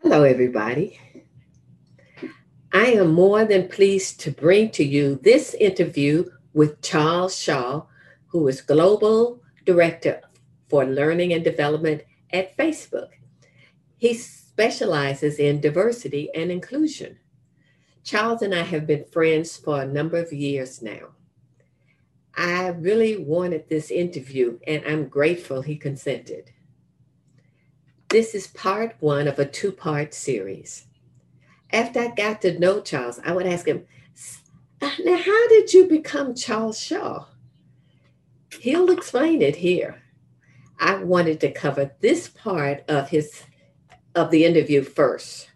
Hello, everybody. I am more than pleased to bring to you this interview with Charles Shaw, who is Global Director for Learning and Development at Facebook. He specializes in diversity and inclusion. Charles and I have been friends for a number of years now. I really wanted this interview, and I'm grateful he consented. This is part one of a two part series. After I got to know Charles, I would ask him, Now, how did you become Charles Shaw? He'll explain it here. I wanted to cover this part of his of the interview first.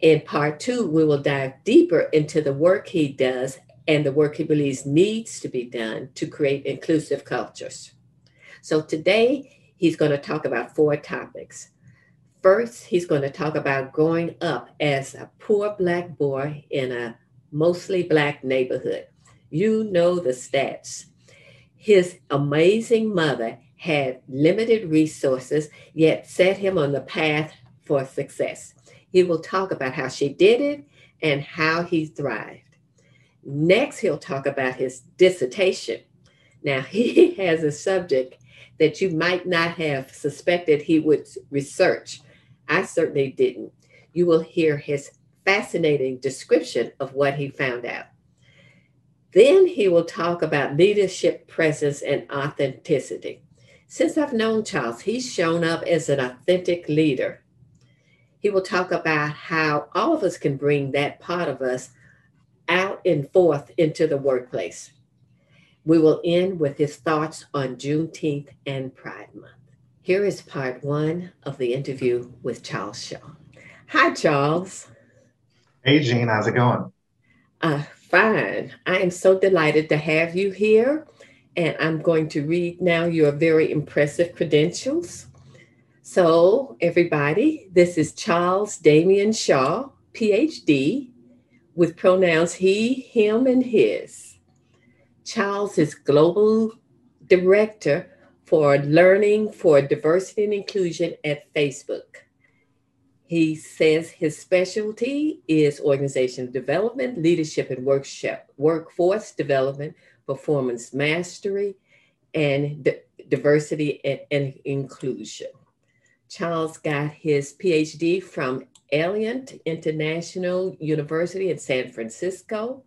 In part two, we will dive deeper into the work he does and the work he believes needs to be done to create inclusive cultures. So today, he's going to talk about four topics. First, he's going to talk about growing up as a poor Black boy in a mostly Black neighborhood. You know the stats. His amazing mother had limited resources, yet set him on the path for success. He will talk about how she did it and how he thrived. Next, he'll talk about his dissertation. Now, he has a subject that you might not have suspected he would research. I certainly didn't. You will hear his fascinating description of what he found out. Then he will talk about leadership, presence, and authenticity. Since I've known Charles, he's shown up as an authentic leader. He will talk about how all of us can bring that part of us out and forth into the workplace. We will end with his thoughts on Juneteenth and Pride Month. Here is part one of the interview with Charles Shaw. Hi, Charles. Hey, Jean, how's it going? Uh, fine. I am so delighted to have you here. And I'm going to read now your very impressive credentials. So, everybody, this is Charles Damien Shaw, PhD, with pronouns he, him, and his. Charles is Global Director for Learning for Diversity and Inclusion at Facebook. He says his specialty is organizational development, leadership and workshop, workforce development, performance mastery, and d- diversity and, and inclusion. Charles got his PhD from Alliant International University in San Francisco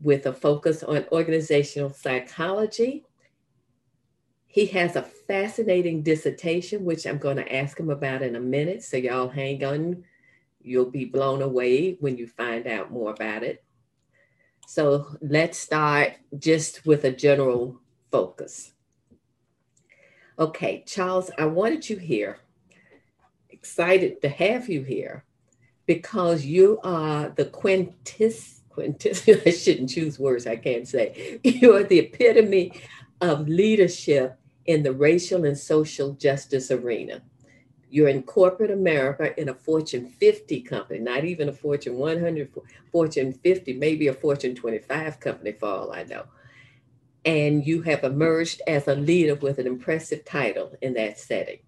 with a focus on organizational psychology. He has a fascinating dissertation, which I'm going to ask him about in a minute. So, y'all hang on. You'll be blown away when you find out more about it. So, let's start just with a general focus. Okay, Charles, I wanted you here excited to have you here because you are the quintis, quintis, I shouldn't choose words I can't say. You are the epitome of leadership in the racial and social justice arena. You're in corporate America in a Fortune 50 company, not even a Fortune 100, Fortune 50, maybe a Fortune 25 company for all I know. And you have emerged as a leader with an impressive title in that setting.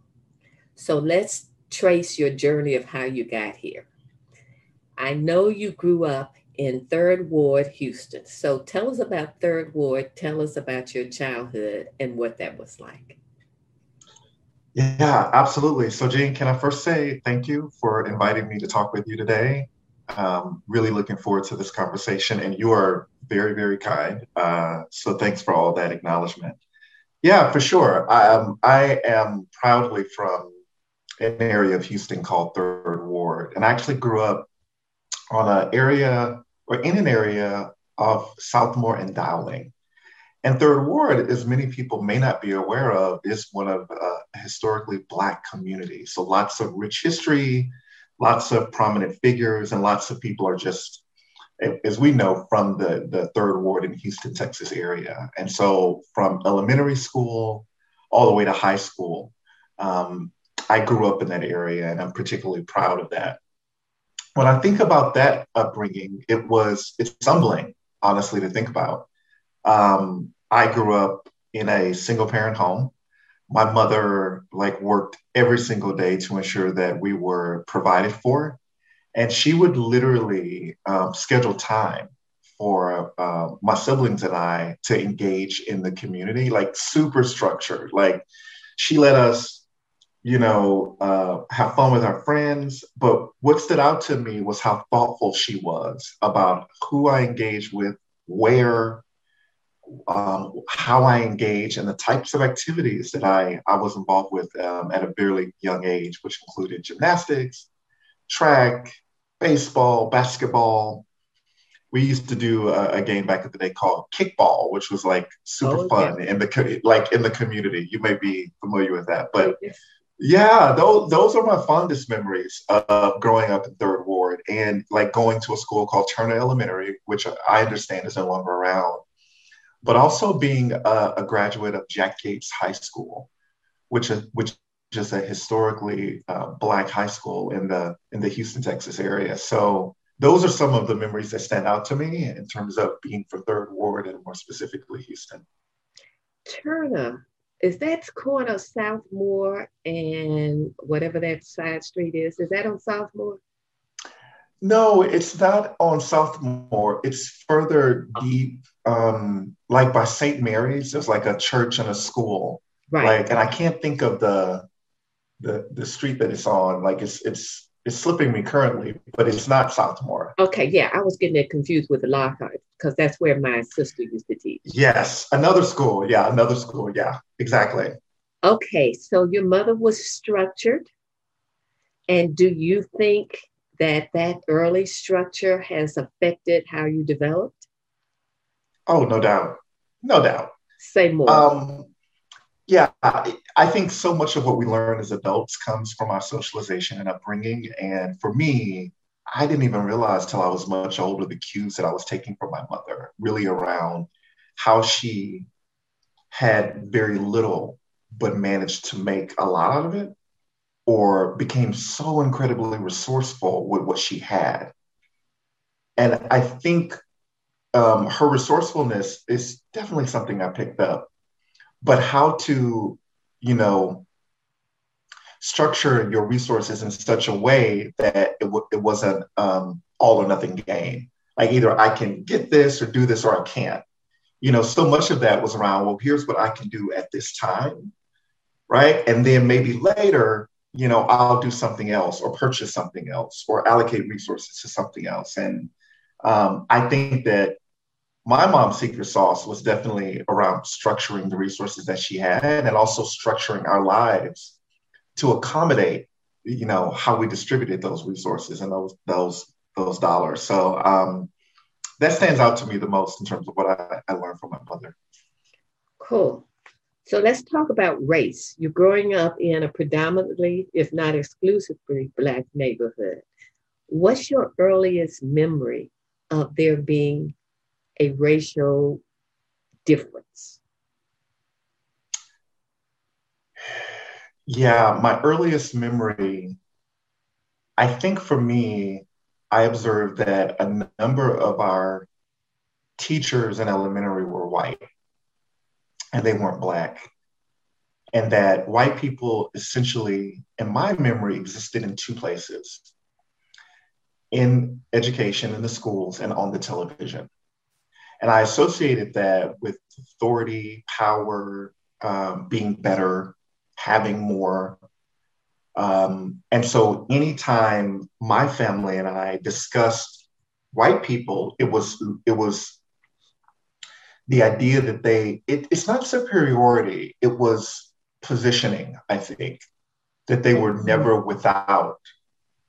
So let's trace your journey of how you got here. I know you grew up in Third Ward, Houston. So tell us about Third Ward. Tell us about your childhood and what that was like. Yeah, absolutely. So, Jean, can I first say thank you for inviting me to talk with you today? Um, really looking forward to this conversation, and you are very, very kind. Uh, so, thanks for all that acknowledgement. Yeah, for sure. Um, I am proudly from an area of Houston called Third Ward. And I actually grew up on an area or in an area of Southmore and Dowling. And Third Ward, as many people may not be aware of, is one of a historically Black community. So lots of rich history, lots of prominent figures, and lots of people are just, as we know, from the, the Third Ward in Houston, Texas area. And so from elementary school all the way to high school, um, I grew up in that area and I'm particularly proud of that. When I think about that upbringing, it was, it's humbling, honestly, to think about. Um, I grew up in a single parent home. my mother like worked every single day to ensure that we were provided for and she would literally um, schedule time for uh, my siblings and i to engage in the community like super structured like she let us you know uh, have fun with our friends but what stood out to me was how thoughtful she was about who i engaged with where um, how I engage and the types of activities that I, I was involved with um, at a very young age, which included gymnastics, track, baseball, basketball. We used to do a, a game back in the day called kickball, which was like super oh, fun in the like in the community. You may be familiar with that, but yeah, those those are my fondest memories of growing up in Third Ward and like going to a school called Turner Elementary, which I understand is no longer around but also being a, a graduate of Jack Yates High School, which is which is a historically uh, black high school in the in the Houston, Texas area. So those are some of the memories that stand out to me in terms of being from Third Ward and more specifically Houston. Turner, is that corner of Southmore and whatever that side street is? Is that on Southmore? No, it's not on Southmore. It's further deep, um, like by St. Mary's. There's like a church and a school. Right. Like, and I can't think of the the the street that it's on. Like, it's it's it's slipping me currently, but it's not Southmore. Okay, yeah, I was getting it confused with the Lockhart because that's where my sister used to teach. Yes, another school. Yeah, another school. Yeah, exactly. Okay, so your mother was structured, and do you think that that early structure has affected how you developed? Oh, no doubt. No doubt. Say more. Um, yeah, I, I, think so much of what we learn as adults comes from our socialization and upbringing. And for me, I didn't even realize till I was much older the cues that I was taking from my mother, really around how she had very little but managed to make a lot out of it or became so incredibly resourceful with what she had. And I think um, her resourcefulness is definitely something I picked up. But how to, you know, structure your resources in such a way that it, w- it wasn't um, all or nothing game. Like either I can get this or do this or I can't. You know, so much of that was around, well, here's what I can do at this time. Right. And then maybe later, you know, I'll do something else or purchase something else or allocate resources to something else. And um, I think that my mom's secret sauce was definitely around structuring the resources that she had and also structuring our lives to accommodate, you know, how we distributed those resources and those those those dollars. So um, that stands out to me the most in terms of what I, I learned from my mother. Cool. So let's talk about race. You're growing up in a predominantly, if not exclusively, Black neighborhood. What's your earliest memory of there being a racial difference? Yeah, my earliest memory, I think for me, I observed that a number of our teachers in elementary were white and they weren't black. And that white people essentially, in my memory, existed in two places in education, in the schools, and on the television. And I associated that with authority, power, um, being better, having more. Um, and so anytime my family and I discussed white people, it was it was the idea that they it, it's not superiority it was positioning i think that they were never without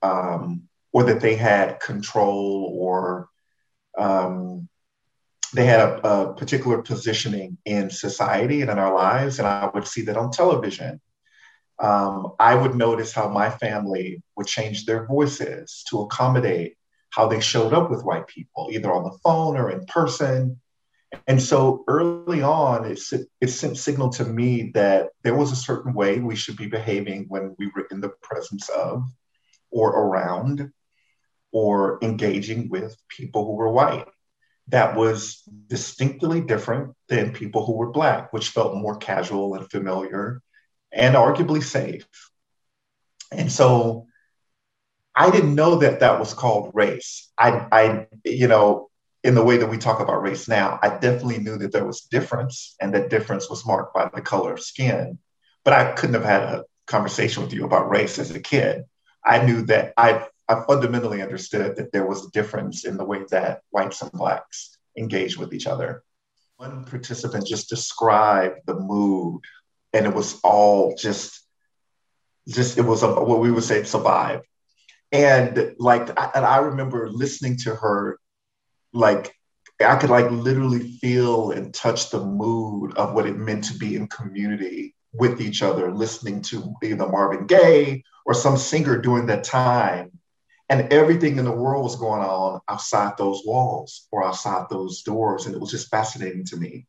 um, or that they had control or um, they had a, a, particular positioning in society and in our lives and i would see that on television. Um, i would notice how my family would change their voices to accommodate how they showed up with white people either on the phone or in person. And so early on, it, it sent signal to me that there was a certain way we should be behaving when we were in the presence of or around or engaging with people who were white. That was distinctly different than people who were Black, which felt more casual and familiar and arguably safe. And so I didn't know that that was called race. I, I, you know, in the way that we talk about race now, I definitely knew that there was difference and that difference was marked by the color of skin. But I couldn't have had a conversation with you about race as a kid. I knew that I, I fundamentally understood that there was a difference in the way that whites and blacks engage with each other. One participant just described the mood, and it was all just, just it was a, what we would say survive. And like, I, and I remember listening to her like I could like literally feel and touch the mood of what it meant to be in community with each other, listening to either Marvin Gaye or some singer during that time. And everything in the world was going on outside those walls or outside those doors. And it was just fascinating to me.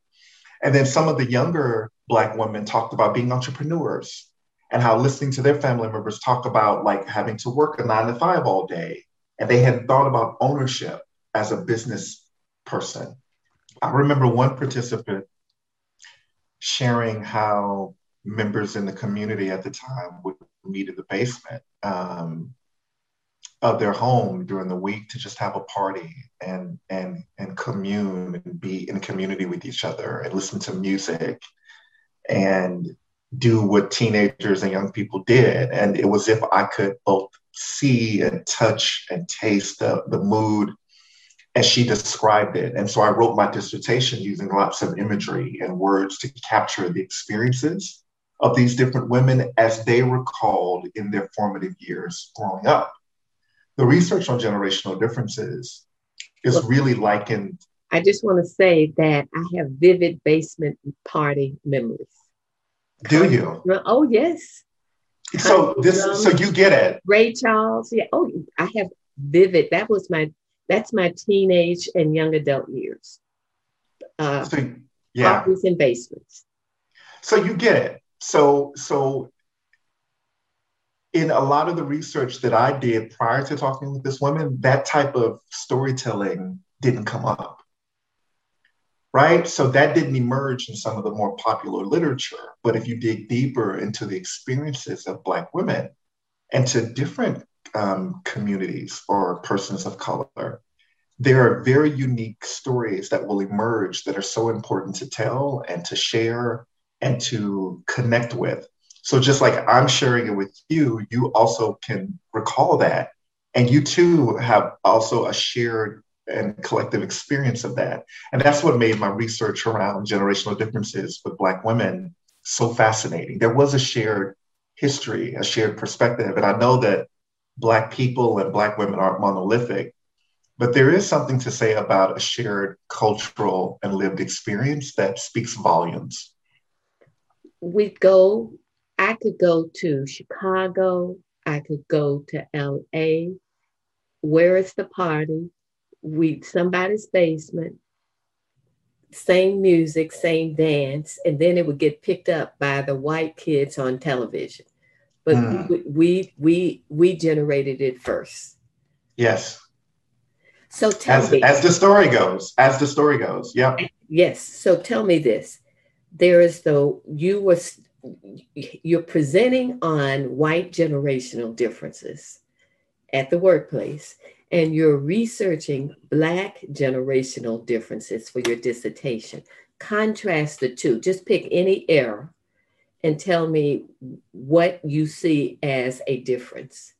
And then some of the younger Black women talked about being entrepreneurs and how listening to their family members talk about like having to work a nine to five all day. And they had thought about ownership as a business person. I remember one participant sharing how members in the community at the time would meet in the basement um, of their home during the week to just have a party and and and commune and be in community with each other and listen to music and do what teenagers and young people did. And it was if I could both see and touch and taste the, the mood as she described it. And so I wrote my dissertation using lots of imagery and words to capture the experiences of these different women as they recalled in their formative years growing up. The research on generational differences is well, really likened. I just want to say that I have vivid basement party memories. Do you? Oh, yes. So this, um, so you get it. Ray Charles. Yeah. Oh, I have vivid. That was my that's my teenage and young adult years. Uh, so, yeah. Office and basements. So you get it. So so in a lot of the research that I did prior to talking with this woman, that type of storytelling didn't come up. Right? So that didn't emerge in some of the more popular literature. But if you dig deeper into the experiences of Black women and to different um, communities or persons of color. There are very unique stories that will emerge that are so important to tell and to share and to connect with. So, just like I'm sharing it with you, you also can recall that. And you too have also a shared and collective experience of that. And that's what made my research around generational differences with Black women so fascinating. There was a shared history, a shared perspective. And I know that Black people and Black women aren't monolithic, but there is something to say about a shared cultural and lived experience that speaks volumes. We go, I could go to Chicago, I could go to LA. Where is the party? We somebody's basement, same music, same dance, and then it would get picked up by the white kids on television but mm. we, we we we generated it first. Yes. So tell as, me, as the story goes, as the story goes, yeah. Yes. So tell me this: there is the you was you're presenting on white generational differences at the workplace, and you're researching black generational differences for your dissertation. Contrast the two. Just pick any era and tell me what you see as a difference.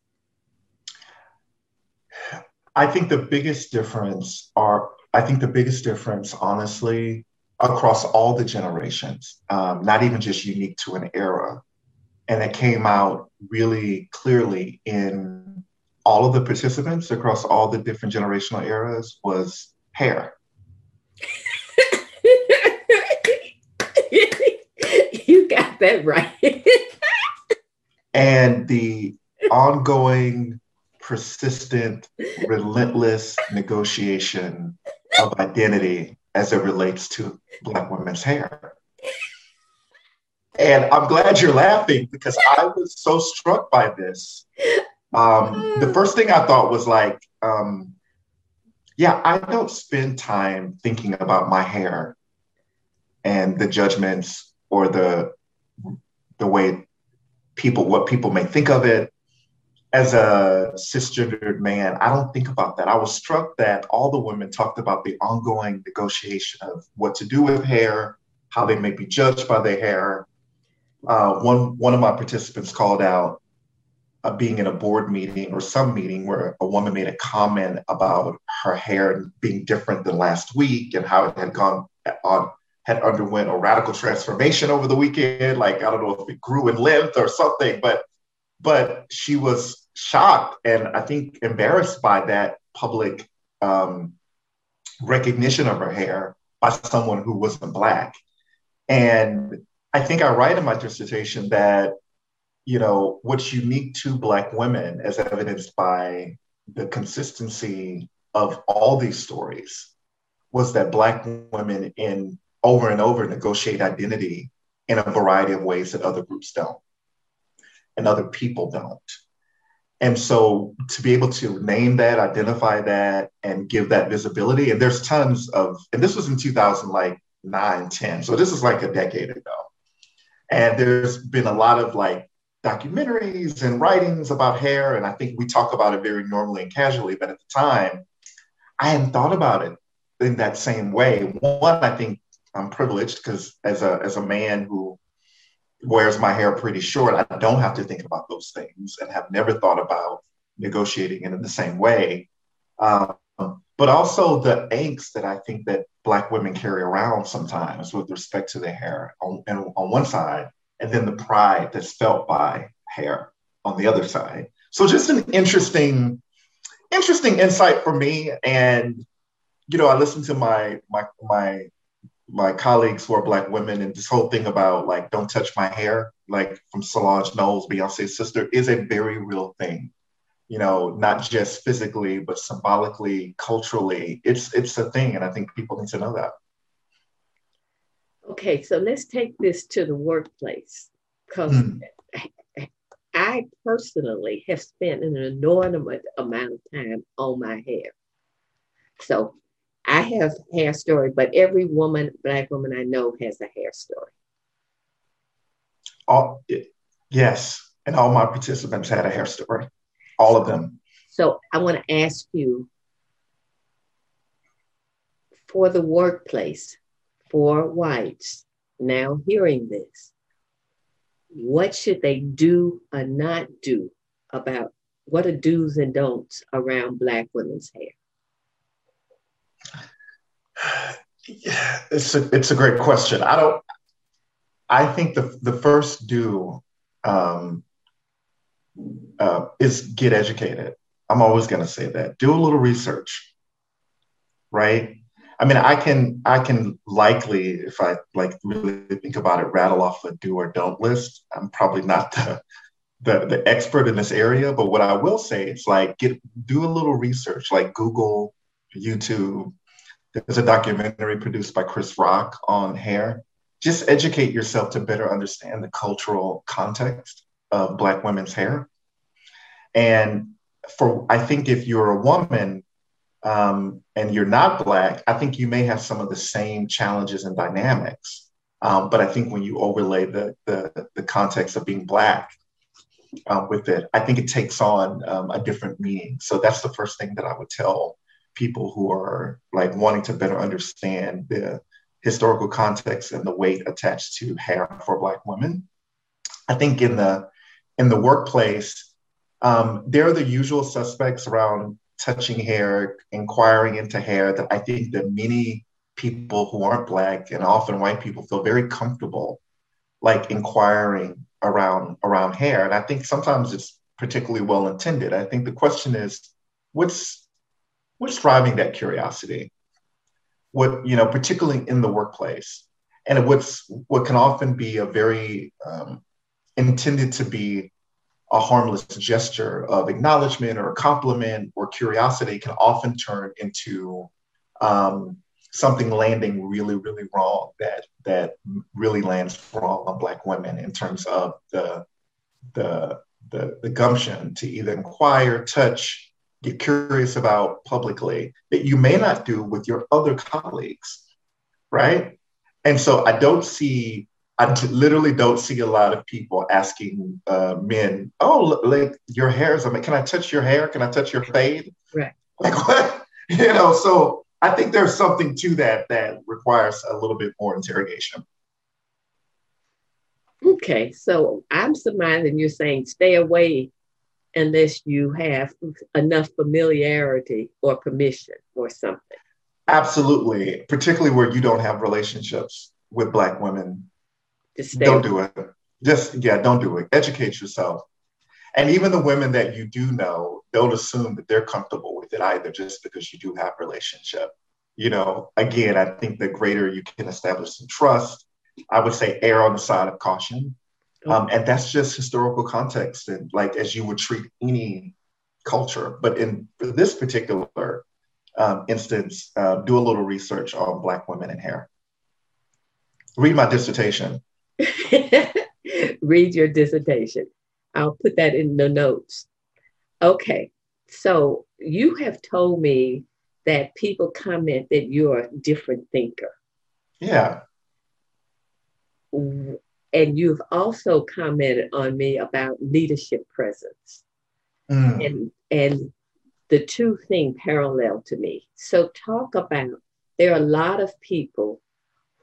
I think the biggest difference are, I think the biggest difference, honestly, across all the generations, um, not even just unique to an era. And it came out really clearly in all of the participants across all the different generational eras was hair. You got that right. and the ongoing, persistent, relentless negotiation of identity as it relates to Black women's hair. And I'm glad you're laughing because I was so struck by this. Um, the first thing I thought was like, um, yeah, I don't spend time thinking about my hair and the judgments or the the way people, what people may think of it. As a cisgendered man, I don't think about that. I was struck that all the women talked about the ongoing negotiation of what to do with hair, how they may be judged by their hair. Uh, one one of my participants called out uh, being in a board meeting or some meeting where a woman made a comment about her hair being different than last week and how it had gone on had underwent a radical transformation over the weekend. Like I don't know if it grew in length or something, but but she was shocked and I think embarrassed by that public um, recognition of her hair by someone who wasn't black. And I think I write in my dissertation that you know what's unique to black women, as evidenced by the consistency of all these stories, was that black women in over and over negotiate identity in a variety of ways that other groups don't and other people don't. And so to be able to name that, identify that, and give that visibility, and there's tons of, and this was in 2000, like nine, 10. So this is like a decade ago. And there's been a lot of like documentaries and writings about hair. And I think we talk about it very normally and casually, but at the time, I hadn't thought about it in that same way. One, I think I'm privileged because as a as a man who wears my hair pretty short, I don't have to think about those things and have never thought about negotiating in the same way. Um, but also the angst that I think that Black women carry around sometimes with respect to their hair on, on one side, and then the pride that's felt by hair on the other side. So just an interesting, interesting insight for me. And you know, I listened to my my my my colleagues who are black women and this whole thing about like don't touch my hair like from solange knowles beyonce's sister is a very real thing. You know not just physically but symbolically culturally. It's it's a thing and i think people need to know that. Okay so let's take this to the workplace because mm. i personally have spent an enormous amount of time on my hair. So I have hair story, but every woman, black woman I know has a hair story. All, yes, and all my participants had a hair story, all of them. So I want to ask you for the workplace, for whites now hearing this, what should they do or not do about what are do's and don'ts around Black women's hair? It's a, it's a great question. I don't, I think the, the first do um, uh, is get educated. I'm always going to say that. Do a little research, right? I mean, I can I can likely, if I like really think about it, rattle off a do or don't list. I'm probably not the the, the expert in this area, but what I will say is like get do a little research, like Google, YouTube, there's a documentary produced by Chris Rock on hair. Just educate yourself to better understand the cultural context of Black women's hair. And for I think if you're a woman um, and you're not Black, I think you may have some of the same challenges and dynamics. Um, but I think when you overlay the, the, the context of being Black um, with it, I think it takes on um, a different meaning. So that's the first thing that I would tell people who are like wanting to better understand the historical context and the weight attached to hair for Black women. I think in the in the workplace, um, there are the usual suspects around touching hair, inquiring into hair that I think that many people who aren't Black and often white people feel very comfortable like inquiring around around hair. And I think sometimes it's particularly well intended. I think the question is, what's what's driving that curiosity? What, you know, particularly in the workplace. And what's what can often be a very um, intended to be a harmless gesture of acknowledgement or a compliment or curiosity can often turn into um, something landing really, really wrong that that really lands wrong on Black women in terms of the the the, the gumption to either inquire, touch, get curious about publicly that you may not do with your other colleagues, right? And so I don't see I t- literally don't see a lot of people asking uh, men, "Oh, like your hair is. I mean, can I touch your hair? Can I touch your fade?" Right. Like what? You know. So I think there's something to that that requires a little bit more interrogation. Okay, so I'm surmising you're saying stay away unless you have enough familiarity or permission or something. Absolutely, particularly where you don't have relationships with Black women don't do it. Just yeah, don't do it. Educate yourself. And even the women that you do know, don't assume that they're comfortable with it either, just because you do have relationship. You know, again, I think the greater you can establish some trust, I would say err on the side of caution. Um, and that's just historical context and like as you would treat any culture. But in this particular um, instance, uh, do a little research on Black women and hair. Read my dissertation. read your dissertation. I'll put that in the notes. Okay, so you have told me that people comment that you're a different thinker. Yeah. And you've also commented on me about leadership presence. Mm. And and the two thing parallel to me. So talk about there are a lot of people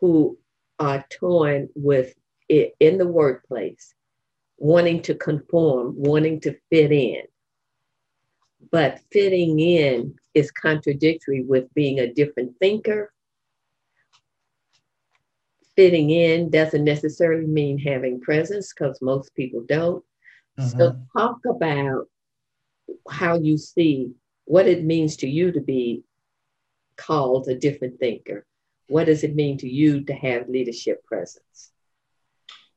who are torn with it in the workplace, wanting to conform, wanting to fit in. But fitting in is contradictory with being a different thinker. Fitting in doesn't necessarily mean having presence because most people don't. Mm-hmm. So, talk about how you see what it means to you to be called a different thinker. What does it mean to you to have leadership presence?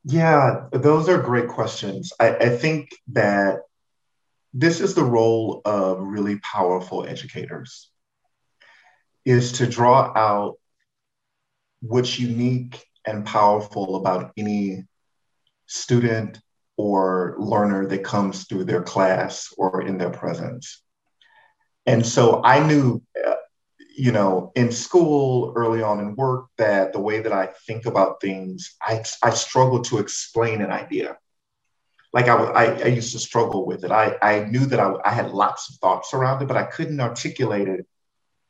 Yeah, those are great questions. I, I think that this is the role of really powerful educators is to draw out what's unique and powerful about any student or learner that comes through their class or in their presence. And so I knew uh, you know, in school, early on in work, that the way that I think about things, I, I struggle to explain an idea. Like I, I, I used to struggle with it. I, I knew that I, I had lots of thoughts around it, but I couldn't articulate it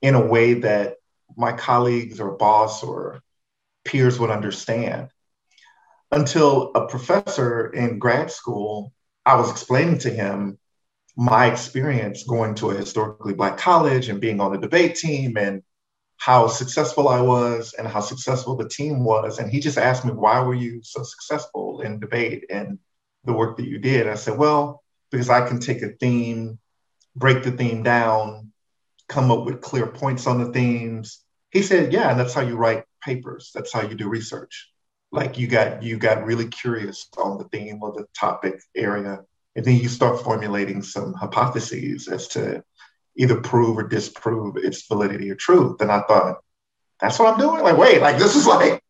in a way that my colleagues or boss or peers would understand. Until a professor in grad school, I was explaining to him my experience going to a historically black college and being on the debate team and how successful I was and how successful the team was. And he just asked me, why were you so successful in debate and the work that you did? I said, well, because I can take a theme, break the theme down, come up with clear points on the themes. He said, yeah, and that's how you write papers. That's how you do research. Like you got you got really curious on the theme or the topic area and then you start formulating some hypotheses as to either prove or disprove its validity or truth. And I thought, that's what I'm doing. Like, wait, like this is like,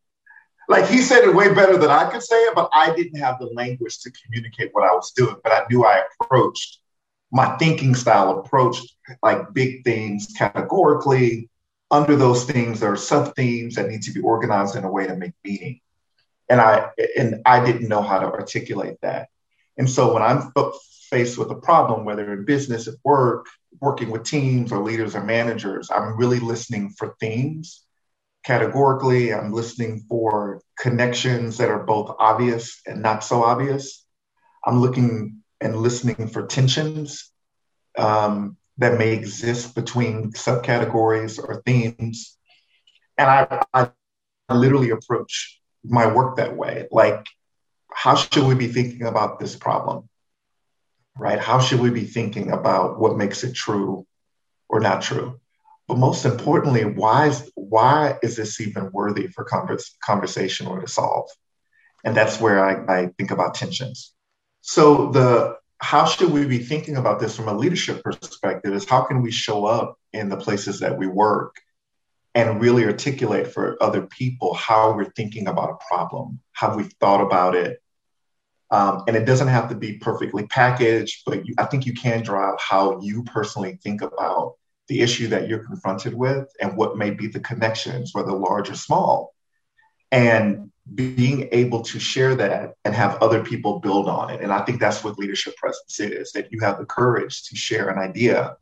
like he said it way better than I could say it, but I didn't have the language to communicate what I was doing. But I knew I approached my thinking style approached like big things categorically. Under those there are sub themes that need to be organized in a way to make meaning. And I and I didn't know how to articulate that. And so when I'm faced with a problem, whether in business, at work, working with teams or leaders or managers, I'm really listening for themes categorically. I'm listening for connections that are both obvious and not so obvious. I'm looking and listening for tensions um, that may exist between subcategories or themes. And I, I literally approach my work that way. Like how should we be thinking about this problem? Right? How should we be thinking about what makes it true or not true? But most importantly, why is, why is this even worthy for converse, conversation or to solve? And that's where I, I think about tensions. So the how should we be thinking about this from a leadership perspective is how can we show up in the places that we work and really articulate for other people how we're thinking about a problem, how we've thought about it, um, and it doesn't have to be perfectly packaged, but you, I think you can draw out how you personally think about the issue that you're confronted with and what may be the connections, whether large or small. And being able to share that and have other people build on it. And I think that's what leadership presence is that you have the courage to share an idea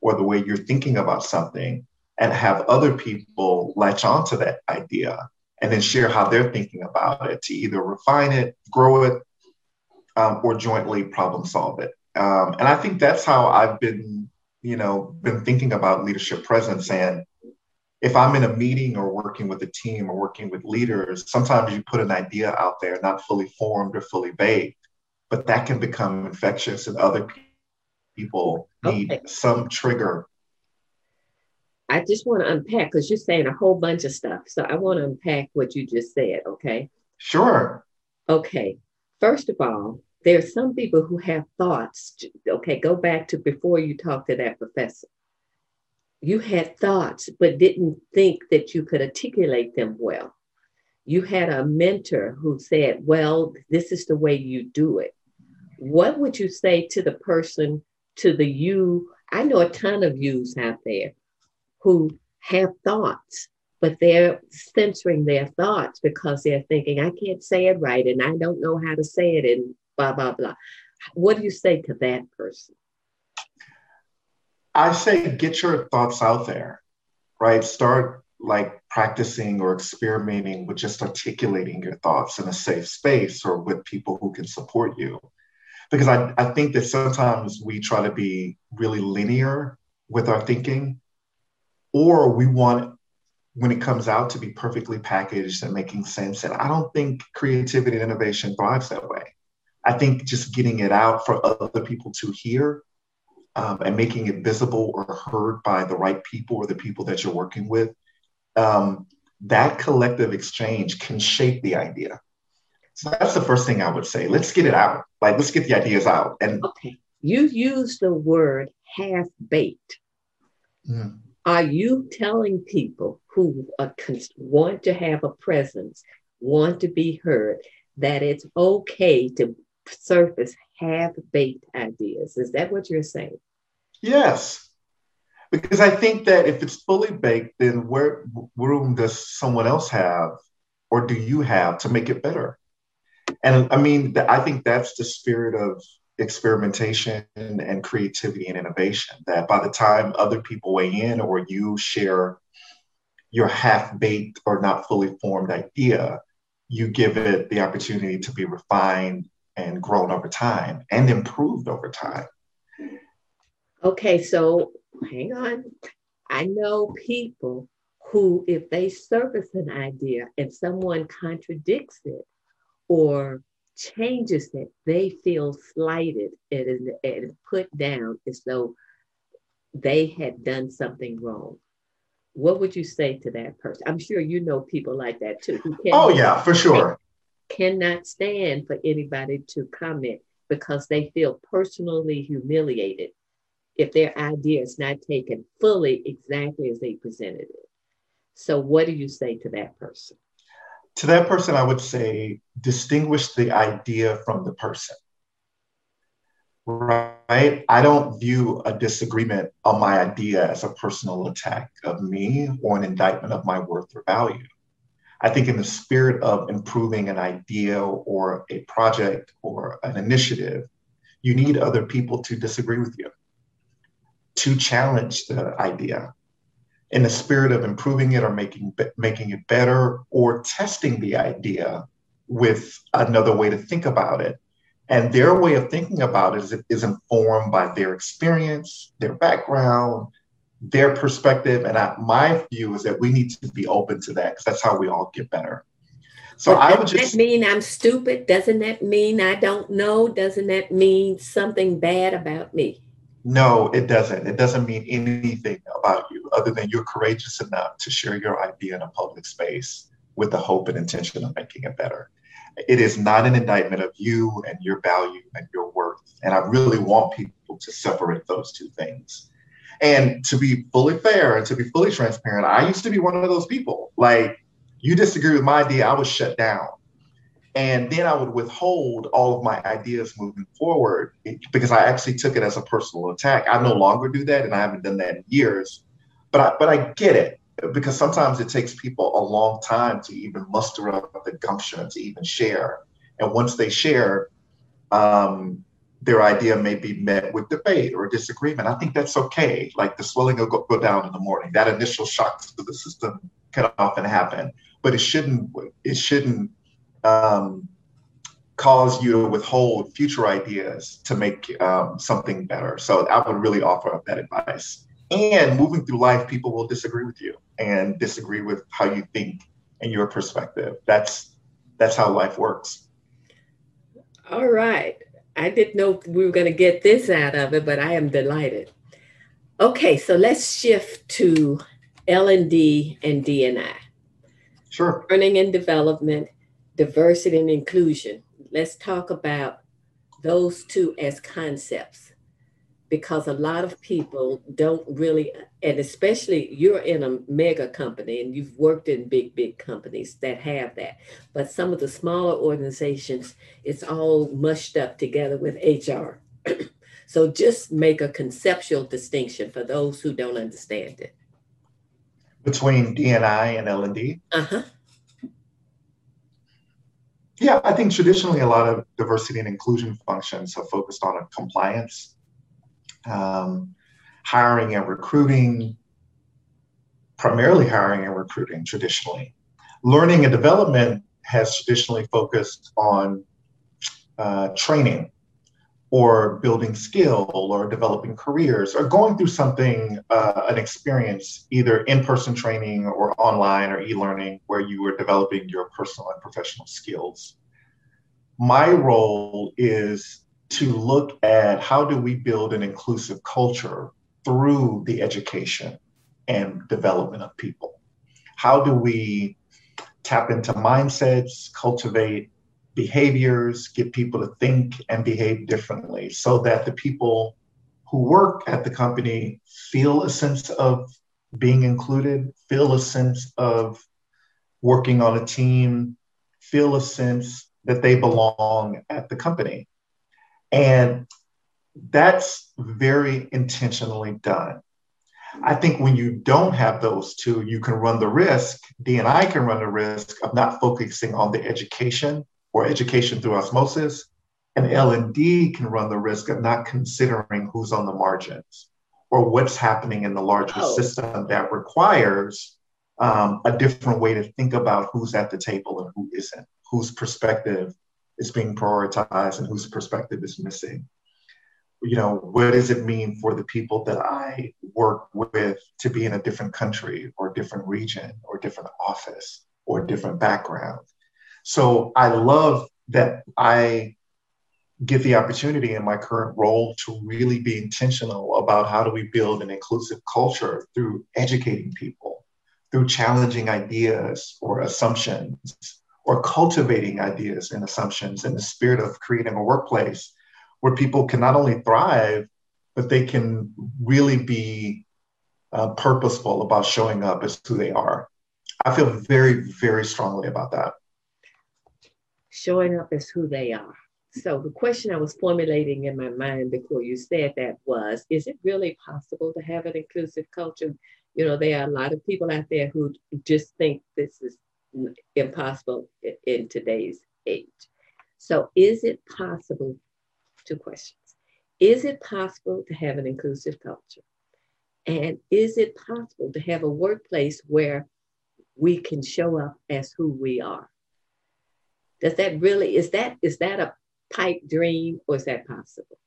or the way you're thinking about something and have other people latch onto that idea and then share how they're thinking about it to either refine it, grow it, um, or jointly problem solve it. Um, and I think that's how I've been, you know, been thinking about leadership presence. And if I'm in a meeting or working with a team or working with leaders, sometimes you put an idea out there, not fully formed or fully baked, but that can become infectious and other people need okay. some trigger. I just want to unpack because you're saying a whole bunch of stuff. So I want to unpack what you just said, okay? Sure. Okay. First of all, there are some people who have thoughts. Okay, go back to before you talk to that professor. You had thoughts, but didn't think that you could articulate them well. You had a mentor who said, Well, this is the way you do it. What would you say to the person, to the you? I know a ton of yous out there who have thoughts, but they're censoring their thoughts because they're thinking, I can't say it right and I don't know how to say it and blah, blah, blah. What do you say to that person? I say get your thoughts out there, right? Start like practicing or experimenting with just articulating your thoughts in a safe space or with people who can support you. Because I, I think that sometimes we try to be really linear with our thinking, or we want when it comes out to be perfectly packaged and making sense. And I don't think creativity and innovation thrives that way. I think just getting it out for other people to hear um, and making it visible or heard by the right people or the people that you're working with, um, that collective exchange can shape the idea. So that's the first thing I would say. Let's get it out. Like, let's get the ideas out. And okay, you use the word half baked. Mm. Are you telling people who want to have a presence, want to be heard, that it's okay to surface half baked ideas. Is that what you're saying? Yes. Because I think that if it's fully baked, then where room does someone else have or do you have to make it better? And I mean, I think that's the spirit of experimentation and creativity and innovation. That by the time other people weigh in or you share your half baked or not fully formed idea, you give it the opportunity to be refined and grown over time and improved over time. Okay, so hang on. I know people who, if they surface an idea and someone contradicts it or changes it, they feel slighted and, and put down as though they had done something wrong. What would you say to that person? I'm sure you know people like that too. oh, yeah, for sure cannot stand for anybody to comment because they feel personally humiliated if their idea is not taken fully exactly as they presented it. So, what do you say to that person? To that person, I would say distinguish the idea from the person. Right? I don't view a disagreement on my idea as a personal attack of me or an indictment of my worth or value. I think in the spirit of improving an idea or a project or an initiative, you need other people to disagree with you, to challenge the idea in the spirit of improving it or making, making it better or testing the idea with another way to think about it. And their way of thinking about it is, is informed by their experience, their background, their perspective. And I, my view is that we need to be open to that because that's how we all get better. So but I would just that mean I'm stupid. Doesn't that mean I don't know? Doesn't that mean something bad about me? No, it doesn't. It doesn't mean anything about you other than you're courageous enough to share your idea in a public space with the hope and intention of making it better. It is not an indictment of you and your value and your worth. And I really want people to separate those two things. And to be fully fair and to be fully transparent, I used to be one of those people. Like, you disagree with my idea, I was shut down. And then I would withhold all of my ideas moving forward because I actually took it as a personal attack. I no longer do that, and I haven't done that in years. But I, but I get it. because sometimes it takes people a long time to even muster up the gumption to even share. And once they share, um, their idea may be met with debate or disagreement. I think that's okay. Like the swelling will go, go down in the morning. That initial shock to the system can often happen, but it shouldn't. It shouldn't um, cause you to withhold future ideas to make um, something better. So I would really offer up that advice. And moving through life, people will disagree with you and disagree with how you think and your perspective. That's that's how life works. All right. I didn't know we were going to get this out of it, but I am delighted. Okay, so let's shift to L&D and D&I. Sure. Learning and development, diversity and inclusion. Let's talk about those two as concepts because a lot of people don't really, and especially you're in a mega company and you've worked in big, big companies that have that. But some of the smaller organizations, it's all mushed up together with HR. so just make a conceptual distinction for those who don't understand it. Between D&I and L&D? Uh-huh. Yeah, I think traditionally a lot of diversity and inclusion functions have focused on compliance um, hiring and recruiting, primarily hiring and recruiting traditionally. Learning and development has traditionally focused on uh, training or building skill or developing careers or going through something, uh, an experience, either in person training or online or e learning, where you are developing your personal and professional skills. My role is to look at how do we build an inclusive culture through the education and development of people. How do we tap into mindsets, cultivate behaviors, get people to think and behave differently so that the people who work at the company feel a sense of being included, feel a sense of working on a team, feel a sense that they belong at the company. And that's very intentionally done. I think when you don't have those two, you can run the risk, D&I can run the risk of not focusing on the education or education through osmosis, and L&D can run the risk of not considering who's on the margins or what's happening in the larger oh. system that requires um, a different way to think about who's at the table and who isn't, whose perspective is being prioritized and whose perspective is missing. You know, what does it mean for the people that I work with to be in a different country or different region or different office or different background? So I love that I get the opportunity in my current role to really be intentional about how do we build an inclusive culture through educating people, through challenging ideas or assumptions, or cultivating ideas and assumptions in the spirit of creating a workplace where people can not only thrive, but they can really be uh, purposeful about showing up as who they are. I feel very, very strongly about that. Showing up as who they are. So, the question I was formulating in my mind before you said that was Is it really possible to have an inclusive culture? You know, there are a lot of people out there who just think this is impossible in today's age. So, is it possible? Two questions. Is it possible to have an inclusive culture? And is it possible to have a workplace where we can show up as who we are? Does that really is that is that a pipe dream or is that possible?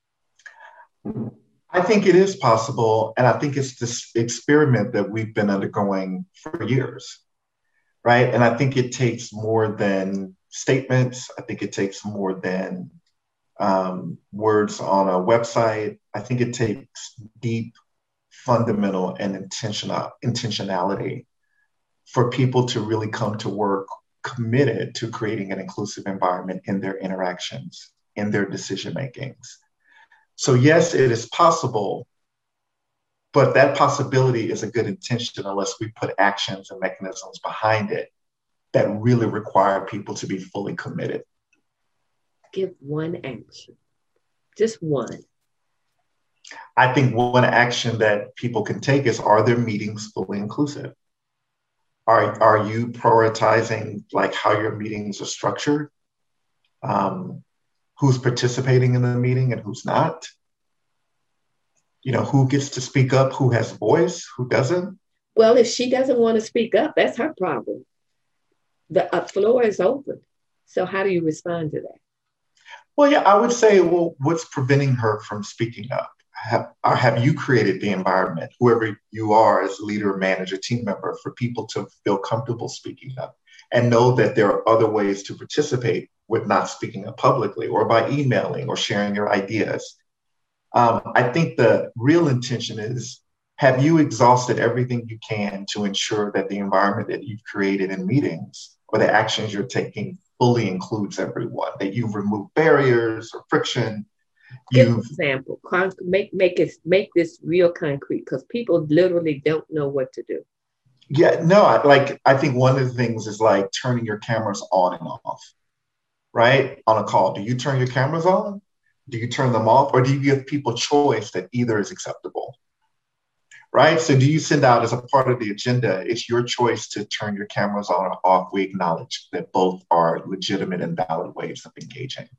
I think it is possible, and I think it's this experiment that we've been undergoing for years right? And I think it takes more than statements. I think it takes more than um, words on a website. I think it takes deep, fundamental, and intentional intentionality for people to really come to work committed to creating an inclusive environment in their interactions, in their decision makings. So yes, it is possible but that possibility is a good intention unless we put actions and mechanisms behind it that really require people to be fully committed. Give one action, just one. I think one action that people can take is are their meetings fully inclusive? Are are you prioritizing like how your meetings are structured? Um, who's participating in the meeting and who's not? You know, who gets to speak up, who has voice, who doesn't? Well, if she doesn't want to speak up, that's her problem. The uh, floor is open. So how do you respond to that? Well, yeah, I would say, well, what's preventing her from speaking up? Have, have you created the environment, whoever you are as leader, manager, team member, for people to feel comfortable speaking up and know that there are other ways to participate with not speaking up publicly or by emailing or sharing your ideas? Um, I think the real intention is have you exhausted everything you can to ensure that the environment that you've created in meetings or the actions you're taking fully includes everyone, that you've removed barriers or friction. Give an example. Con- make make it make this real concrete because people literally don't know what to do. Yeah, no, I, like I think one of the things is like turning your cameras on and off, right? On a call, do you turn your cameras on? Do you turn them off, or do you give people choice that either is acceptable? right? So do you send out as a part of the agenda, it's your choice to turn your cameras on or off. We acknowledge that both are legitimate and valid ways of engaging.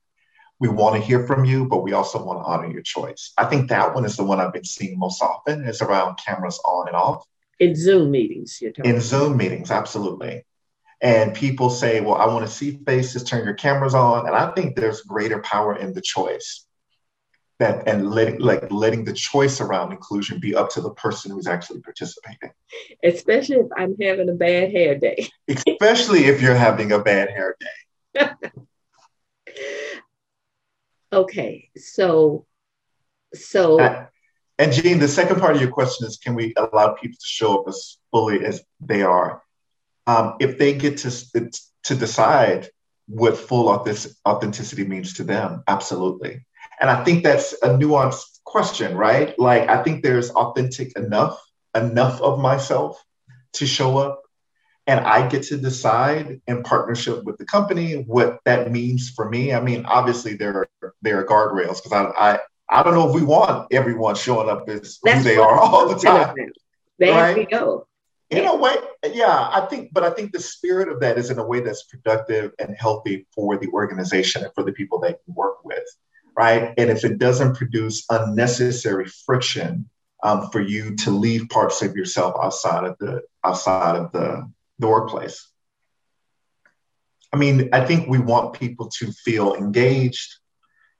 We want to hear from you, but we also want to honor your choice. I think that one is the one I've been seeing most often is around cameras on and off. In Zoom meetings, you're talking In Zoom meetings, absolutely. And people say, well, I want to see faces, turn your cameras on. And I think there's greater power in the choice that and letting like letting the choice around inclusion be up to the person who's actually participating especially if i'm having a bad hair day especially if you're having a bad hair day okay so so uh, and Jean, the second part of your question is can we allow people to show up as fully as they are um, if they get to to decide what full authenticity means to them absolutely and I think that's a nuanced question, right? Like, I think there's authentic enough, enough of myself to show up. And I get to decide in partnership with the company what that means for me. I mean, obviously there are there are guardrails because I, I I don't know if we want everyone showing up as that's who they are all the time. There right? we go. In a way, yeah, I think, but I think the spirit of that is in a way that's productive and healthy for the organization and for the people that you work with right? And if it doesn't produce unnecessary friction um, for you to leave parts of yourself outside of the outside of the, the workplace. I mean, I think we want people to feel engaged,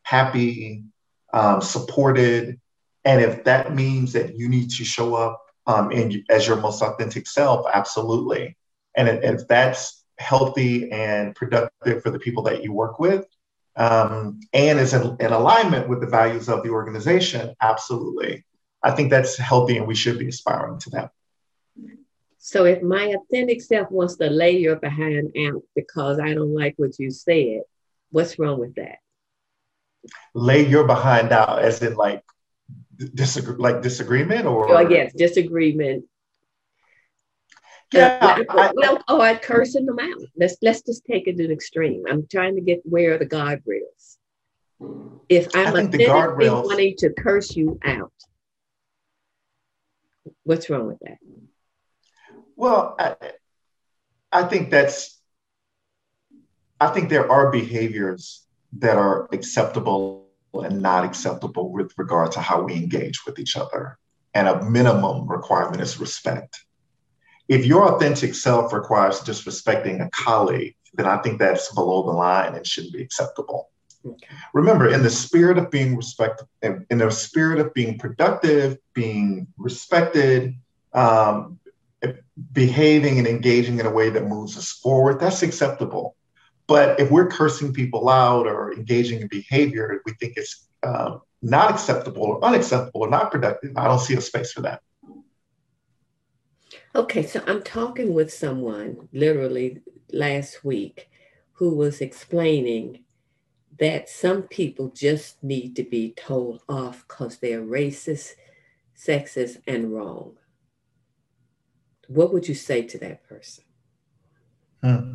happy, um, supported, and if that means that you need to show up um, in, as your most authentic self, absolutely. And if that's healthy and productive for the people that you work with, um, and is in, in alignment with the values of the organization, absolutely. I think that's healthy and we should be aspiring to that. So if my authentic self wants to lay your behind out because I don't like what you said, what's wrong with that? Lay your behind out as in like disagree like disagreement or oh, yes, disagreement yeah, uh, I, well, oh, I'd cursing them out. Let's let's just take it to an extreme. I'm trying to get where the guardrails. If I'm authentically wanting to curse you out, what's wrong with that? Well, I, I think that's. I think there are behaviors that are acceptable and not acceptable with regard to how we engage with each other, and a minimum requirement is respect if your authentic self requires disrespecting a colleague, then I think that's below the line and shouldn't be acceptable. Okay. Remember, in the spirit of being respected, in, in the spirit of being productive, being respected, um, behaving and engaging in a way that moves us forward, that's acceptable. But if we're cursing people out or engaging in behavior we think it's uh, not acceptable or unacceptable or not productive, I don't see a space for that. Okay, so I'm talking with someone literally last week who was explaining that some people just need to be told off because they're racist, sexist, and wrong. What would you say to that person? Hmm.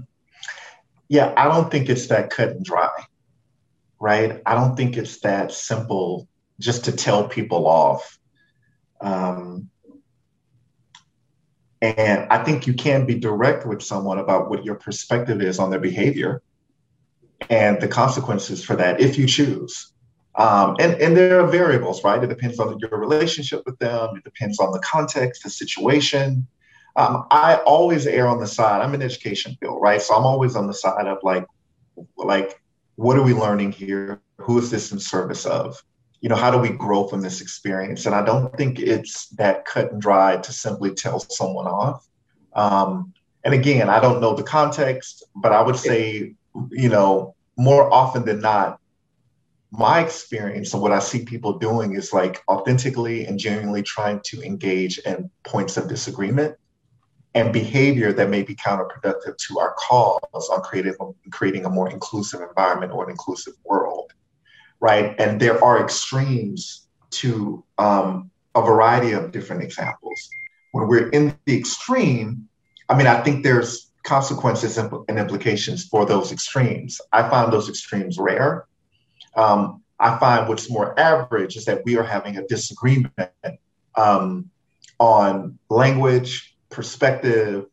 Yeah, I don't think it's that cut and dry, right? I don't think it's that simple just to tell people off. Um, And I think you can be direct with someone about what your perspective is on their behavior and the consequences for that if you choose. Um, and, and there are variables, right? It depends on your relationship with them, it depends on the context, the situation. Um, I always err on the side. I'm in education field, right? So I'm always on the side of like, like, what are we learning here? Who is this in service of? You know, how do we grow from this experience? And I don't think it's that cut and dry to simply tell someone off. Um, and again, I don't know the context, but I would say, you know, more often than not, my experience and what I see people doing is like authentically and genuinely trying to engage in points of disagreement and behavior that may be counterproductive to our cause on creating, a more inclusive environment or an inclusive world, right? And there are extremes to um, a variety of different examples. When we're in the extreme, I mean, I think there's consequences and implications for those extremes. I find those extremes rare. Um, I find what's more average is that we are having a disagreement um, on language, perspective,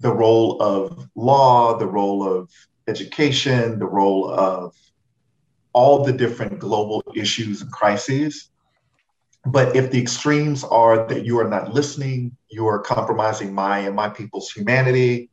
the role of law, the role of education, the role of all the different global issues and crises. But if the extremes are that you are not listening, you are compromising my and my people's humanity,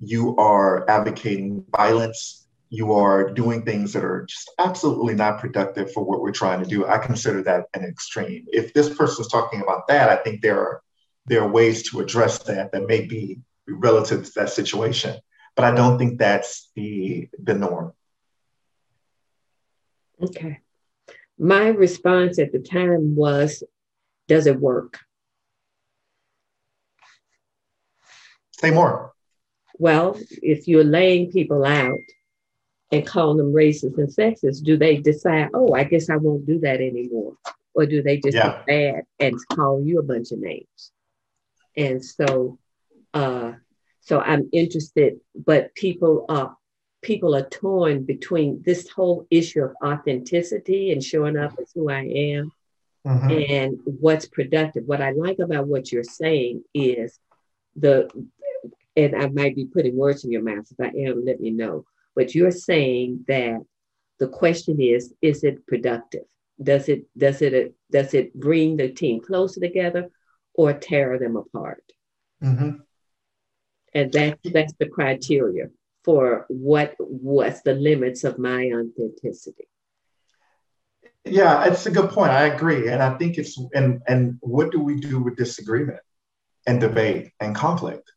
you are advocating violence, you are doing things that are just absolutely not productive for what we're trying to do, I consider that an extreme. If this person's talking about that, I think there are there are ways to address that that may be relative to that situation. But I don't think that's the the norm. Okay. My response at the time was, does it work? Say more. Well, if you're laying people out and calling them racist and sexist, do they decide, oh, I guess I won't do that anymore? Or do they just yeah. get bad and call you a bunch of names? And so uh, so I'm interested, but people are people are torn between this whole issue of authenticity and showing up as who I am mm-hmm. and what's productive. What I like about what you're saying is the and I might be putting words in your mouth. If I am, let me know. But you're saying that the question is, is it productive? Does it does it does it bring the team closer together or tear them apart. Mm-hmm. And that, that's the criteria for what what's the limits of my authenticity. Yeah, it's a good point. I agree. And I think it's and and what do we do with disagreement and debate and conflict?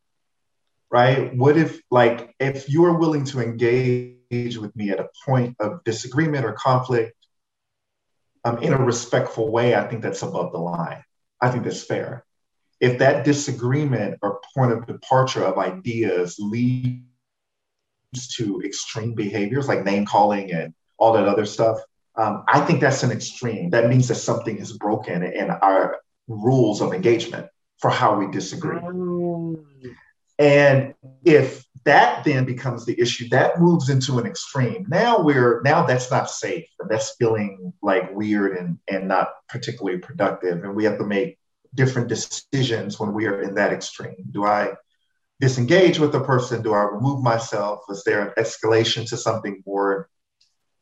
Right? What if like if you're willing to engage with me at a point of disagreement or conflict um, in a respectful way, I think that's above the line. I think that's fair if that disagreement or point of departure of ideas leads to extreme behaviors like name calling and all that other stuff, um, I think that's an extreme. That means that something is broken in our rules of engagement for how we disagree. Mm. And if that then becomes the issue, that moves into an extreme. Now we're now that's not safe. That's feeling like weird and and not particularly productive. And we have to make different decisions when we are in that extreme. Do I disengage with the person? Do I remove myself? Is there an escalation to something more,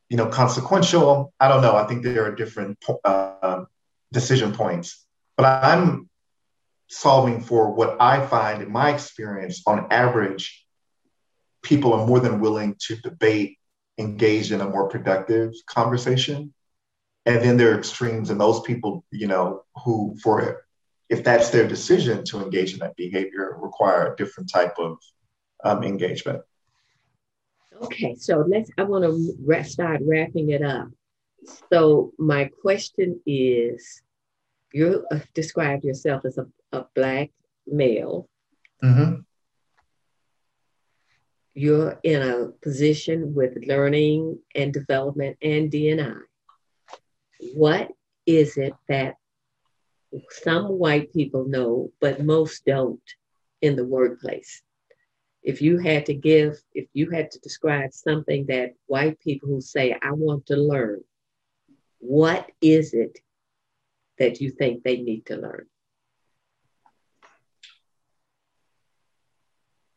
you know, consequential? I don't know. I think there are different uh, decision points, but I'm solving for what I find in my experience. On average, people are more than willing to debate, engage in a more productive conversation. And then there are extremes, and those people, you know, who for if that's their decision to engage in that behavior, require a different type of um, engagement. Okay, so let's. I want to start wrapping it up. So my question is, you uh, described yourself as a, a black male. Mm-hmm. You're in a position with learning and development and D&I. What is it that some white people know, but most don't in the workplace. If you had to give, if you had to describe something that white people who say, I want to learn, what is it that you think they need to learn?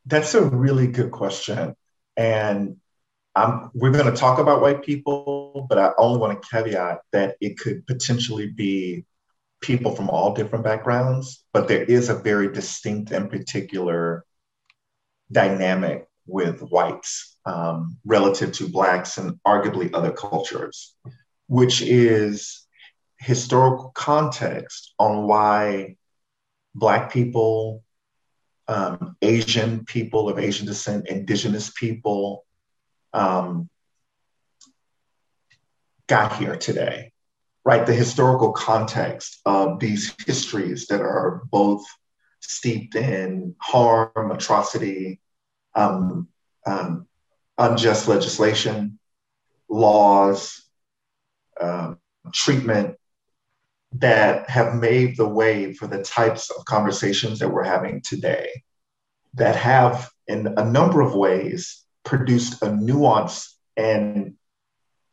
That's a really good question. And I'm, we're going to talk about white people, but I only want to caveat that it could potentially be people from all different backgrounds, but there is a very distinct and particular dynamic with whites um, relative to Blacks and arguably other cultures, which is historical context on why Black people, um, Asian people of Asian descent, Indigenous people um, got here today, right? The historical context of these histories that are both steeped in harm, atrocity, um, um, unjust legislation, laws, uh, treatment that have made the way for the types of conversations that we're having today that have, in a number of ways, produced a nuance and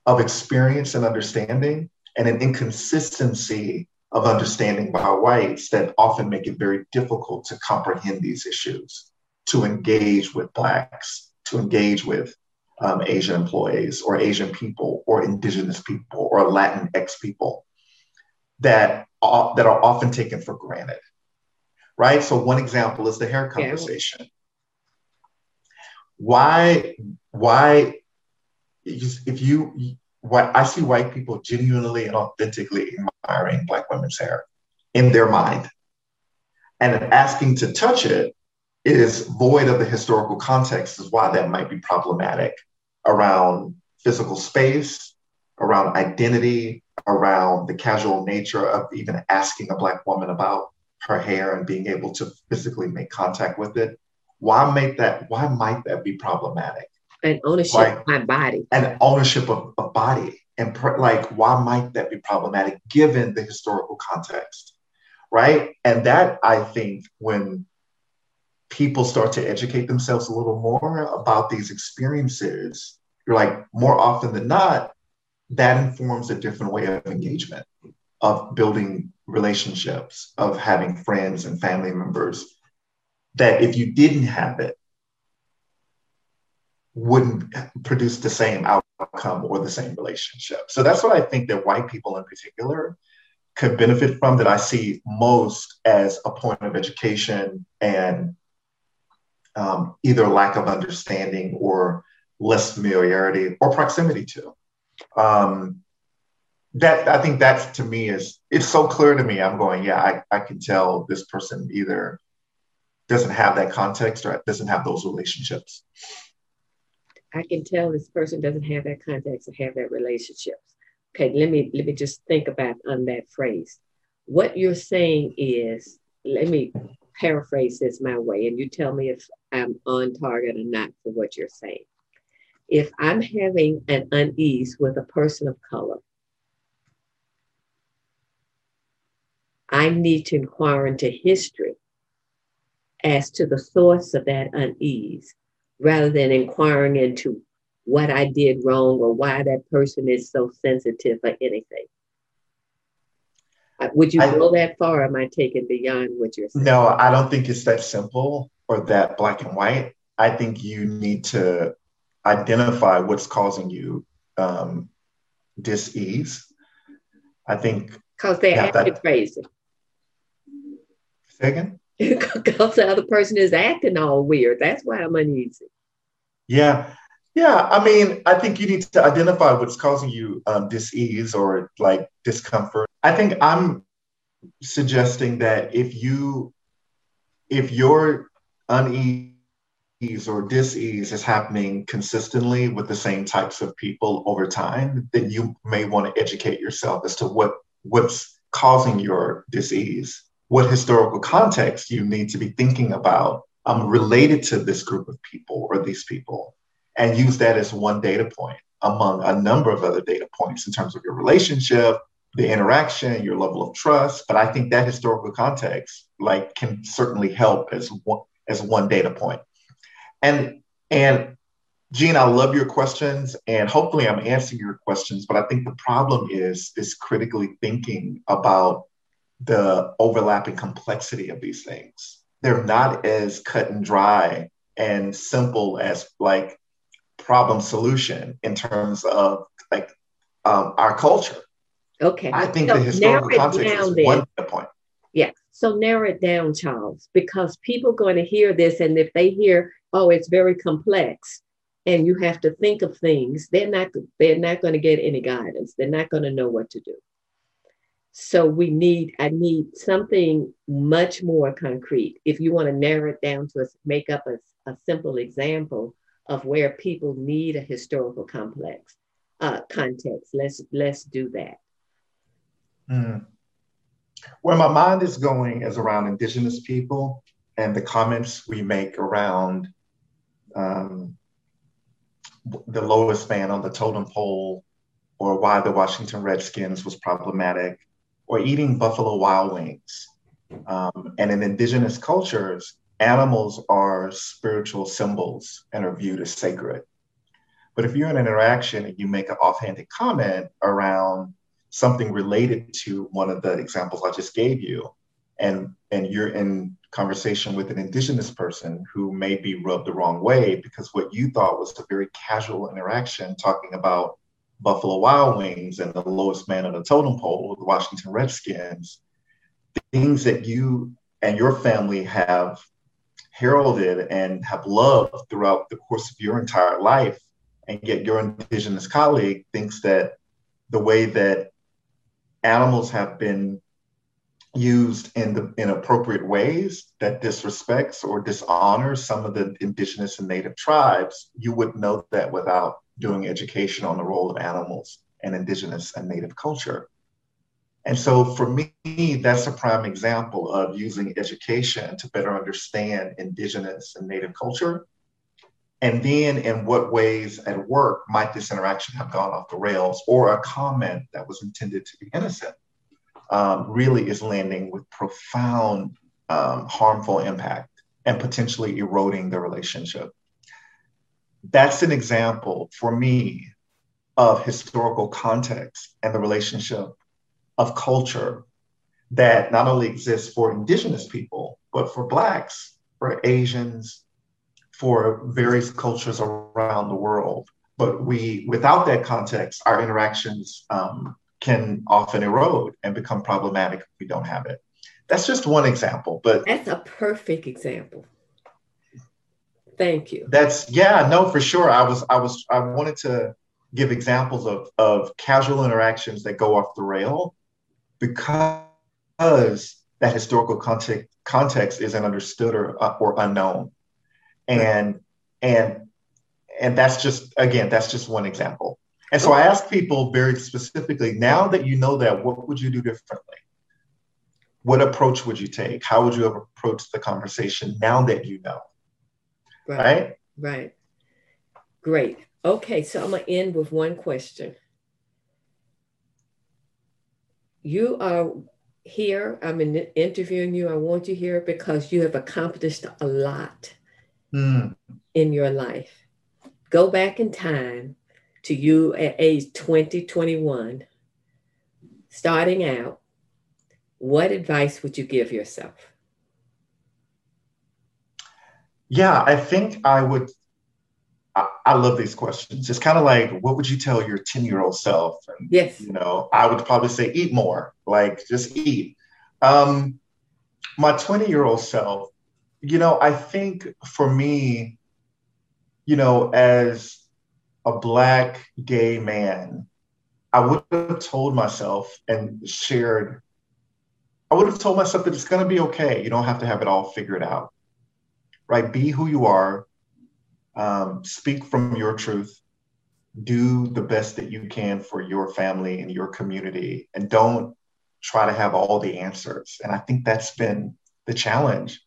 of experience and understanding and an inconsistency of understanding by whites that often make it very difficult to comprehend these issues, to engage with Blacks, to engage with um, Asian employees or Asian people or Indigenous people or Latinx people that, uh, that are often taken for granted. Right? So, one example is the hair conversation. Yeah. Why, why, if you, why, I see white people genuinely and authentically admiring Black women's hair in their mind. And asking to touch it is void of the historical context, is why that might be problematic around physical space, around identity, around the casual nature of even asking a Black woman about her hair and being able to physically make contact with it. Why make that? Why might that be problematic? And ownership like, of my body. And ownership of, a body. And pr- like, why might that be problematic given the historical context? Right. And that I think when people start to educate themselves a little more about these experiences, you're like, more often than not, that informs a different way of engagement, of building relationships, of having friends and family members that if you didn't have it, wouldn't produce the same outcome or the same relationship. So that's what I think that white people in particular could benefit from that I see most as a point of education and um, either lack of understanding or less familiarity or proximity to um, that I think that's to me is it's so clear to me. I'm going, yeah, I, I can tell this person either doesn't have that context or doesn't have those relationships. I can tell this person doesn't have that context or have that relationships. Okay, let me let me just think about on that phrase. What you're saying is, let me paraphrase this my way, and you tell me if I'm on target or not for what you're saying if I'm having an unease with a person of color, I need to inquire into history as to the source of that unease rather than inquiring into what I did wrong or why that person is so sensitive or anything. Uh, would you I, go that far? am I taking beyond what you're saying? No, I don't think it's that simple or that black and white. I think you need to identify what's causing you um, dis-ease. I think because they acting that... crazy. Again? Because the other person is acting all weird. That's why I'm uneasy. Yeah. Yeah. I mean, I think you need to identify what's causing you um, dis-ease or like discomfort. I think I'm suggesting that if you if you're uneasy or dis-ease is happening consistently with the same types of people over time, then you may want to educate yourself as to what what's causing your dis-ease, what historical context you need to be thinking about um, related to this group of people or these people, and use that as one data point among a number of other data points in terms of your relationship, the interaction, your level of trust. But I think that historical context, like, can certainly help as one as one data point. And and Jean, I love your questions, and hopefully I'm answering your questions. But I think the problem is is critically thinking about the overlapping complexity of these things. They're not as cut and dry and simple as like problem solution in terms of like um, our culture. Okay. I think so the historical context is then. one point. Yeah. So narrow it down, Charles, because people are going to hear this, and if they hear, "Oh, it's very complex," and you have to think of things, they're not they're not going to get any guidance. They're not going to know what to do. So we need I need something much more concrete. If you want to narrow it down to a, make up a, a simple example of where people need a historical complex uh, context, let's let's do that. Mm. Where my mind is going is around Indigenous people and the comments we make around um, the lowest man on the totem pole, or why the Washington Redskins was problematic, or eating Buffalo Wild Wings. Um, and in Indigenous cultures, animals are spiritual symbols and are viewed as sacred. But if you're in an interaction and you make an offhanded comment around something related to one of the examples I just gave you, and and you're in conversation with an indigenous person who may be rubbed the wrong way because what you thought was a very casual interaction talking about Buffalo Wild Wings and the lowest man on the totem pole, the Washington Redskins, things that you and your family have heralded and have loved throughout the course of your entire life, and yet your indigenous colleague thinks that the way that animals have been used in the inappropriate ways that disrespects or dishonors some of the indigenous and native tribes, you wouldn't know that without doing education on the role of animals and indigenous and native culture. And so for me, that's a prime example of using education to better understand indigenous and native culture. And then in what ways at work might this interaction have gone off the rails or a comment that was intended to be innocent um, really is landing with profound um, harmful impact and potentially eroding the relationship. That's an example for me of historical context and the relationship of culture that not only exists for indigenous people, but for Blacks, for Asians, for various cultures around the world. But we, without that context, our interactions um, can often erode and become problematic if we don't have it. That's just one example, but that's a perfect example. Thank you. That's yeah, no, for sure. I was I was I wanted to give examples of of casual interactions that go off the rail because that historical context context isn't understood or uh, or unknown, and and and that's just again that's just one example. And so I ask people very specifically now that you know that, what would you do differently? What approach would you take? How would you have approached the conversation now that you know? Right. Right. right. Great. Okay, so I'm going to end with one question. You are here, I'm interviewing you. I want you here because you have accomplished a lot mm. in your life. Go back in time to you at age 20, 21, starting out, what advice would you give yourself? Yeah, I think I would. I, I love these questions. It's kind of like, what would you tell your 10 year old self? And, yes. You know, I would probably say, eat more, like just eat. Um, my 20 year old self, you know, I think for me, you know, as a black gay man, I would have told myself and shared, I would have told myself that it's going to be okay. You don't have to have it all figured out, right? Be who you are, um, speak from your truth, do the best that you can for your family and your community, and don't try to have all the answers. And I think that's been the challenge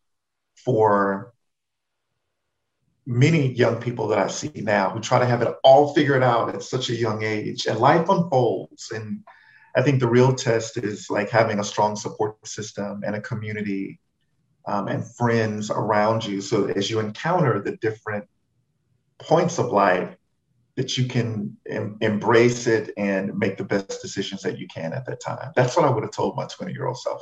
for many young people that I see now who try to have it all figured out at such a young age, and life unfolds. And I think the real test is like having a strong support system and a community um, and friends around you. So as you encounter the different points of life, that you can em- embrace it and make the best decisions that you can at that time. That's what I would have told my 20 year old self.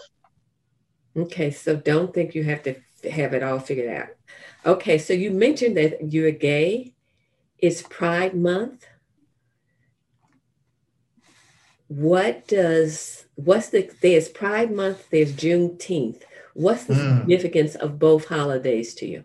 Okay, so don't think you have to have it all figured out. Okay, so you mentioned that you're gay. It's Pride Month. What does what's the there's Pride Month, there's Juneteenth. What's the mm. significance of both holidays to you?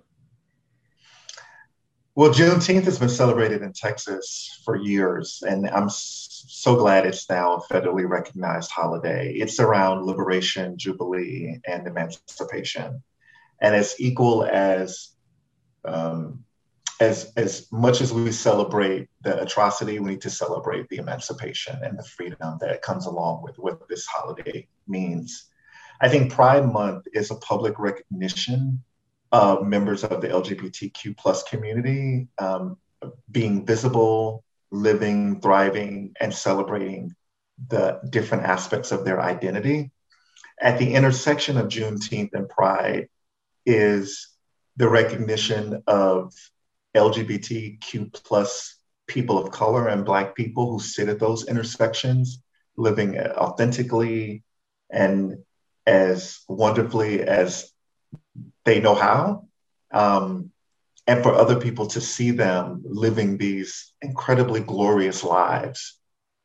Well, Juneteenth has been celebrated in Texas for years, and I'm so glad it's now a federally recognized holiday. It's around liberation, jubilee, and emancipation, and as equal as um, as as much as we celebrate the atrocity, we need to celebrate the emancipation and the freedom that comes along with what this holiday means. I think Pride Month is a public recognition of members of the LGBTQ plus community um, being visible, living, thriving, and celebrating the different aspects of their identity. At the intersection of Juneteenth and Pride is the recognition of LGBTQ plus people of color and Black people who sit at those intersections, living authentically and as wonderfully as they know how. Um, and for other people to see them living these incredibly glorious lives.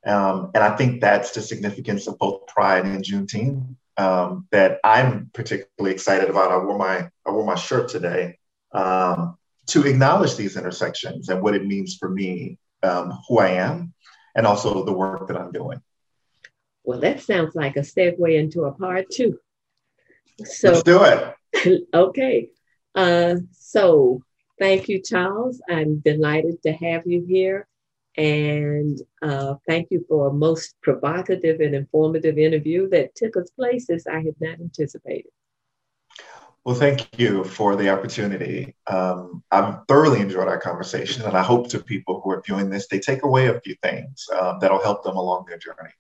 Um, and I think that's the significance of both Pride and Juneteenth um, that I'm particularly excited about. I wore my I wore my shirt today um, to acknowledge these intersections and what it means for me, um, who I am, and also the work that I'm doing. Well, that sounds like a segue into a part two. So let's do it. okay. Uh, so thank you, Charles. I'm delighted to have you here. And uh, thank you for a most provocative and informative interview that took us places I had not anticipated. Well, thank you for the opportunity. Um, I've thoroughly enjoyed our conversation, and I hope to people who are viewing this, they take away a few things um, that'll help them along their journey.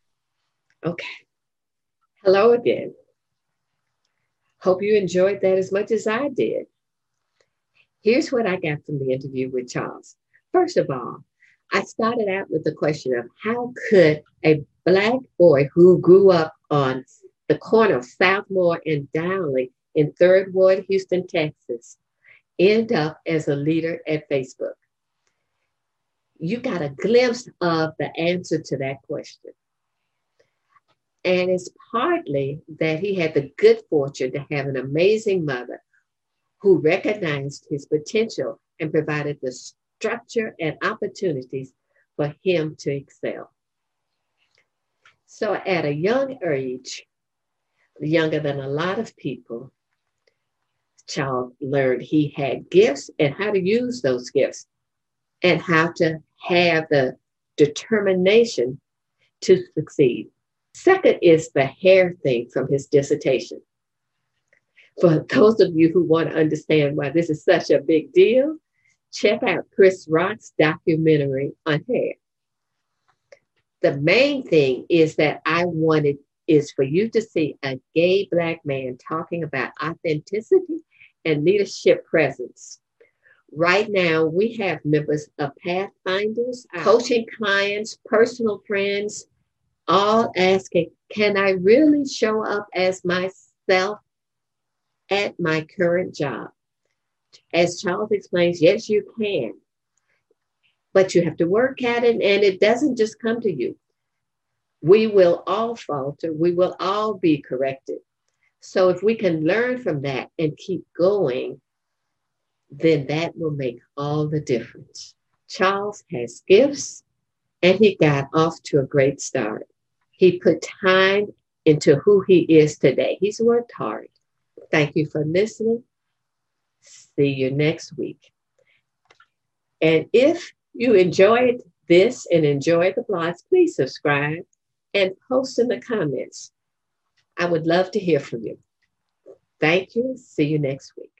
Okay. Hello again. Hope you enjoyed that as much as I did. Here's what I got from the interview with Charles. First of all, I started out with the question of how could a Black boy who grew up on the corner of Southmore and Dowling in Third Ward, Houston, Texas, end up as a leader at Facebook? You got a glimpse of the answer to that question. And it's partly that he had the good fortune to have an amazing mother who recognized his potential and provided the structure and opportunities for him to excel. So at a young age, younger than a lot of people, child learned he had gifts and how to use those gifts and how to have the determination to succeed. Second is the hair thing from his dissertation. For those of you who want to understand why this is such a big deal, check out Chris Rock's documentary on hair. The main thing is that I wanted is for you to see a gay black man talking about authenticity and leadership presence. Right now, we have members of Pathfinders, coaching clients, personal friends, all asking, can I really show up as myself at my current job? As Charles explains, yes, you can, but you have to work at it and it doesn't just come to you. We will all falter, we will all be corrected. So if we can learn from that and keep going, then that will make all the difference. Charles has gifts and he got off to a great start. He put time into who he is today. He's worked hard. Thank you for listening. See you next week. And if you enjoyed this and enjoyed the blogs, please subscribe and post in the comments. I would love to hear from you. Thank you. See you next week.